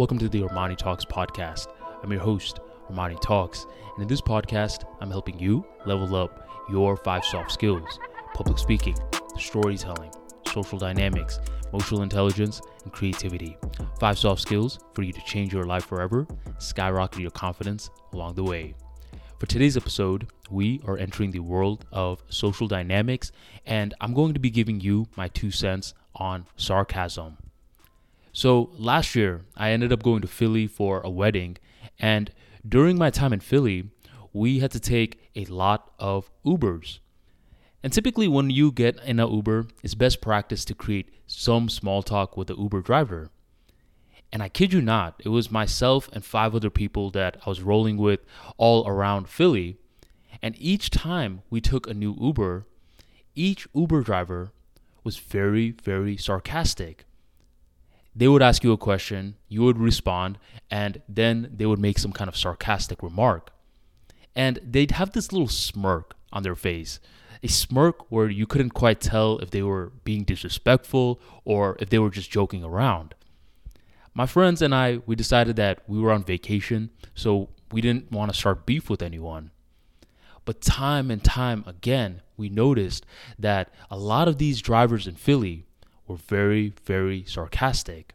Welcome to the Armani Talks podcast. I'm your host, Armani Talks, and in this podcast, I'm helping you level up your five soft skills public speaking, storytelling, social dynamics, emotional intelligence, and creativity. Five soft skills for you to change your life forever, skyrocket your confidence along the way. For today's episode, we are entering the world of social dynamics, and I'm going to be giving you my two cents on sarcasm. So, last year, I ended up going to Philly for a wedding, and during my time in Philly, we had to take a lot of Ubers. And typically, when you get in an Uber, it's best practice to create some small talk with the Uber driver. And I kid you not, it was myself and five other people that I was rolling with all around Philly. And each time we took a new Uber, each Uber driver was very, very sarcastic. They would ask you a question, you would respond, and then they would make some kind of sarcastic remark. And they'd have this little smirk on their face a smirk where you couldn't quite tell if they were being disrespectful or if they were just joking around. My friends and I, we decided that we were on vacation, so we didn't want to start beef with anyone. But time and time again, we noticed that a lot of these drivers in Philly were very, very sarcastic.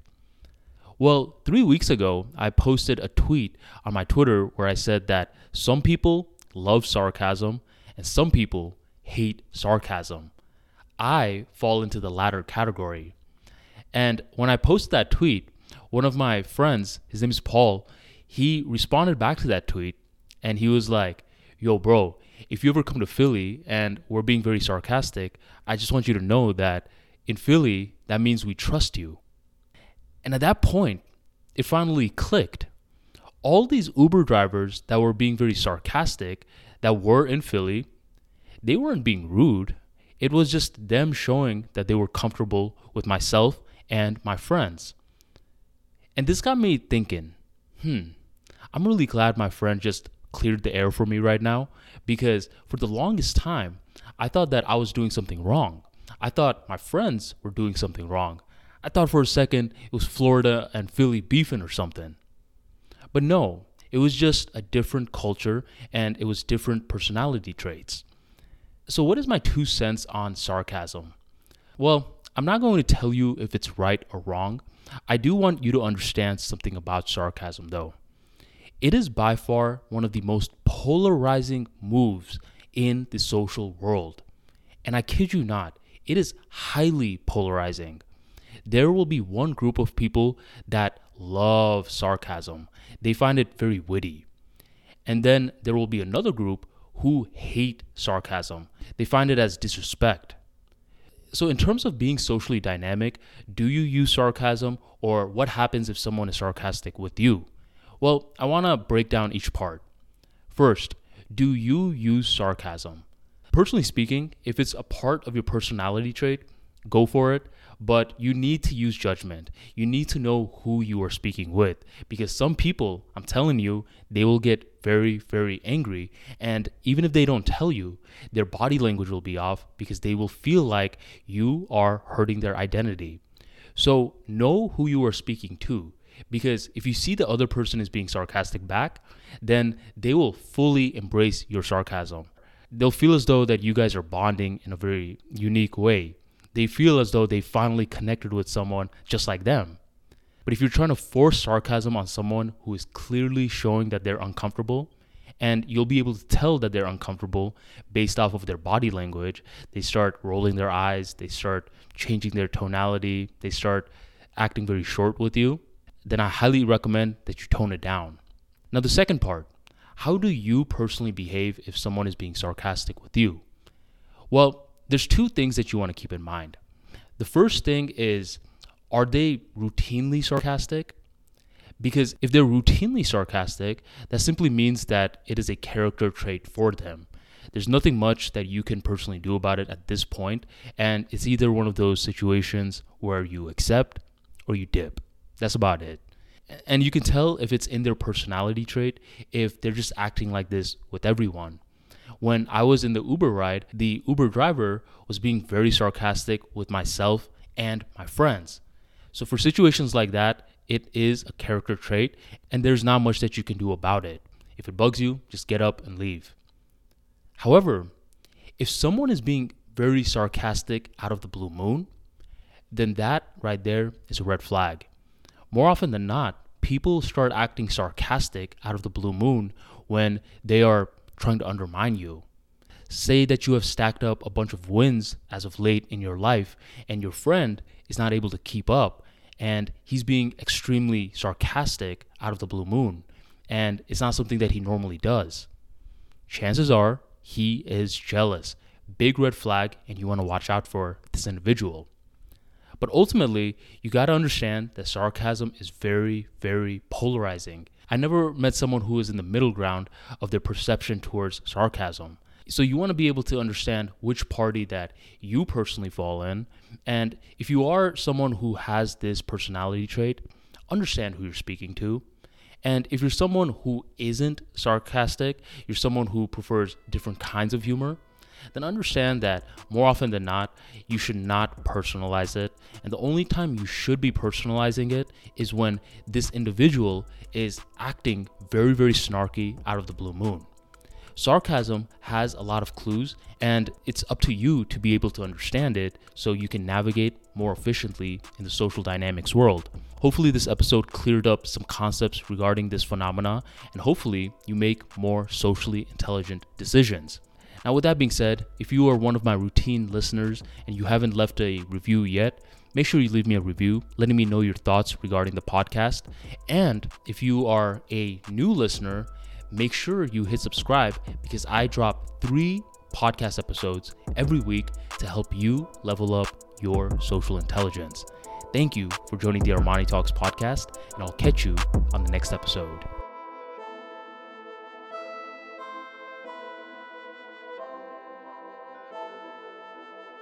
Well, three weeks ago, I posted a tweet on my Twitter where I said that some people love sarcasm and some people hate sarcasm. I fall into the latter category. And when I posted that tweet, one of my friends, his name is Paul, he responded back to that tweet and he was like, Yo, bro, if you ever come to Philly and we're being very sarcastic, I just want you to know that in Philly, that means we trust you. And at that point, it finally clicked. All these Uber drivers that were being very sarcastic, that were in Philly, they weren't being rude. It was just them showing that they were comfortable with myself and my friends. And this got me thinking, hmm, I'm really glad my friend just cleared the air for me right now because for the longest time, I thought that I was doing something wrong. I thought my friends were doing something wrong. I thought for a second it was Florida and Philly beefing or something. But no, it was just a different culture and it was different personality traits. So, what is my two cents on sarcasm? Well, I'm not going to tell you if it's right or wrong. I do want you to understand something about sarcasm, though. It is by far one of the most polarizing moves in the social world. And I kid you not, it is highly polarizing. There will be one group of people that love sarcasm, they find it very witty. And then there will be another group who hate sarcasm, they find it as disrespect. So, in terms of being socially dynamic, do you use sarcasm or what happens if someone is sarcastic with you? Well, I want to break down each part. First, do you use sarcasm? Personally speaking, if it's a part of your personality trait, go for it but you need to use judgment. You need to know who you are speaking with because some people, I'm telling you, they will get very, very angry. And even if they don't tell you, their body language will be off because they will feel like you are hurting their identity. So know who you are speaking to because if you see the other person is being sarcastic back, then they will fully embrace your sarcasm. They'll feel as though that you guys are bonding in a very unique way they feel as though they finally connected with someone just like them. But if you're trying to force sarcasm on someone who is clearly showing that they're uncomfortable, and you'll be able to tell that they're uncomfortable based off of their body language, they start rolling their eyes, they start changing their tonality, they start acting very short with you, then I highly recommend that you tone it down. Now, the second part how do you personally behave if someone is being sarcastic with you? Well, there's two things that you want to keep in mind. The first thing is are they routinely sarcastic? Because if they're routinely sarcastic, that simply means that it is a character trait for them. There's nothing much that you can personally do about it at this point, and it's either one of those situations where you accept or you dip. That's about it. And you can tell if it's in their personality trait if they're just acting like this with everyone when I was in the Uber ride, the Uber driver was being very sarcastic with myself and my friends. So for situations like that, it is a character trait and there's not much that you can do about it. If it bugs you, just get up and leave. However, if someone is being very sarcastic out of the blue moon, then that right there is a red flag. More often than not, people start acting sarcastic out of the blue moon when they are trying to undermine you. Say that you have stacked up a bunch of wins as of late in your life, and your friend is not able to keep up, and he's being extremely sarcastic out of the blue moon, and it's not something that he normally does. Chances are he is jealous. Big red flag, and you want to watch out for this individual. But ultimately, you got to understand that sarcasm is very, very polarizing. I never met someone who is in the middle ground of their perception towards sarcasm. So you want to be able to understand which party that you personally fall in. And if you are someone who has this personality trait, understand who you're speaking to. And if you're someone who isn't sarcastic, you're someone who prefers different kinds of humor, then understand that more often than not, you should not personalize it. And the only time you should be personalizing it is when this individual is acting very, very snarky out of the blue moon. Sarcasm has a lot of clues, and it's up to you to be able to understand it so you can navigate more efficiently in the social dynamics world. Hopefully, this episode cleared up some concepts regarding this phenomena, and hopefully, you make more socially intelligent decisions. Now, with that being said, if you are one of my routine listeners and you haven't left a review yet, make sure you leave me a review letting me know your thoughts regarding the podcast. And if you are a new listener make sure you hit subscribe because I drop three podcast episodes every week to help you level up your social intelligence. Thank you for joining the Armani Talks podcast, and I'll catch you on the next episode.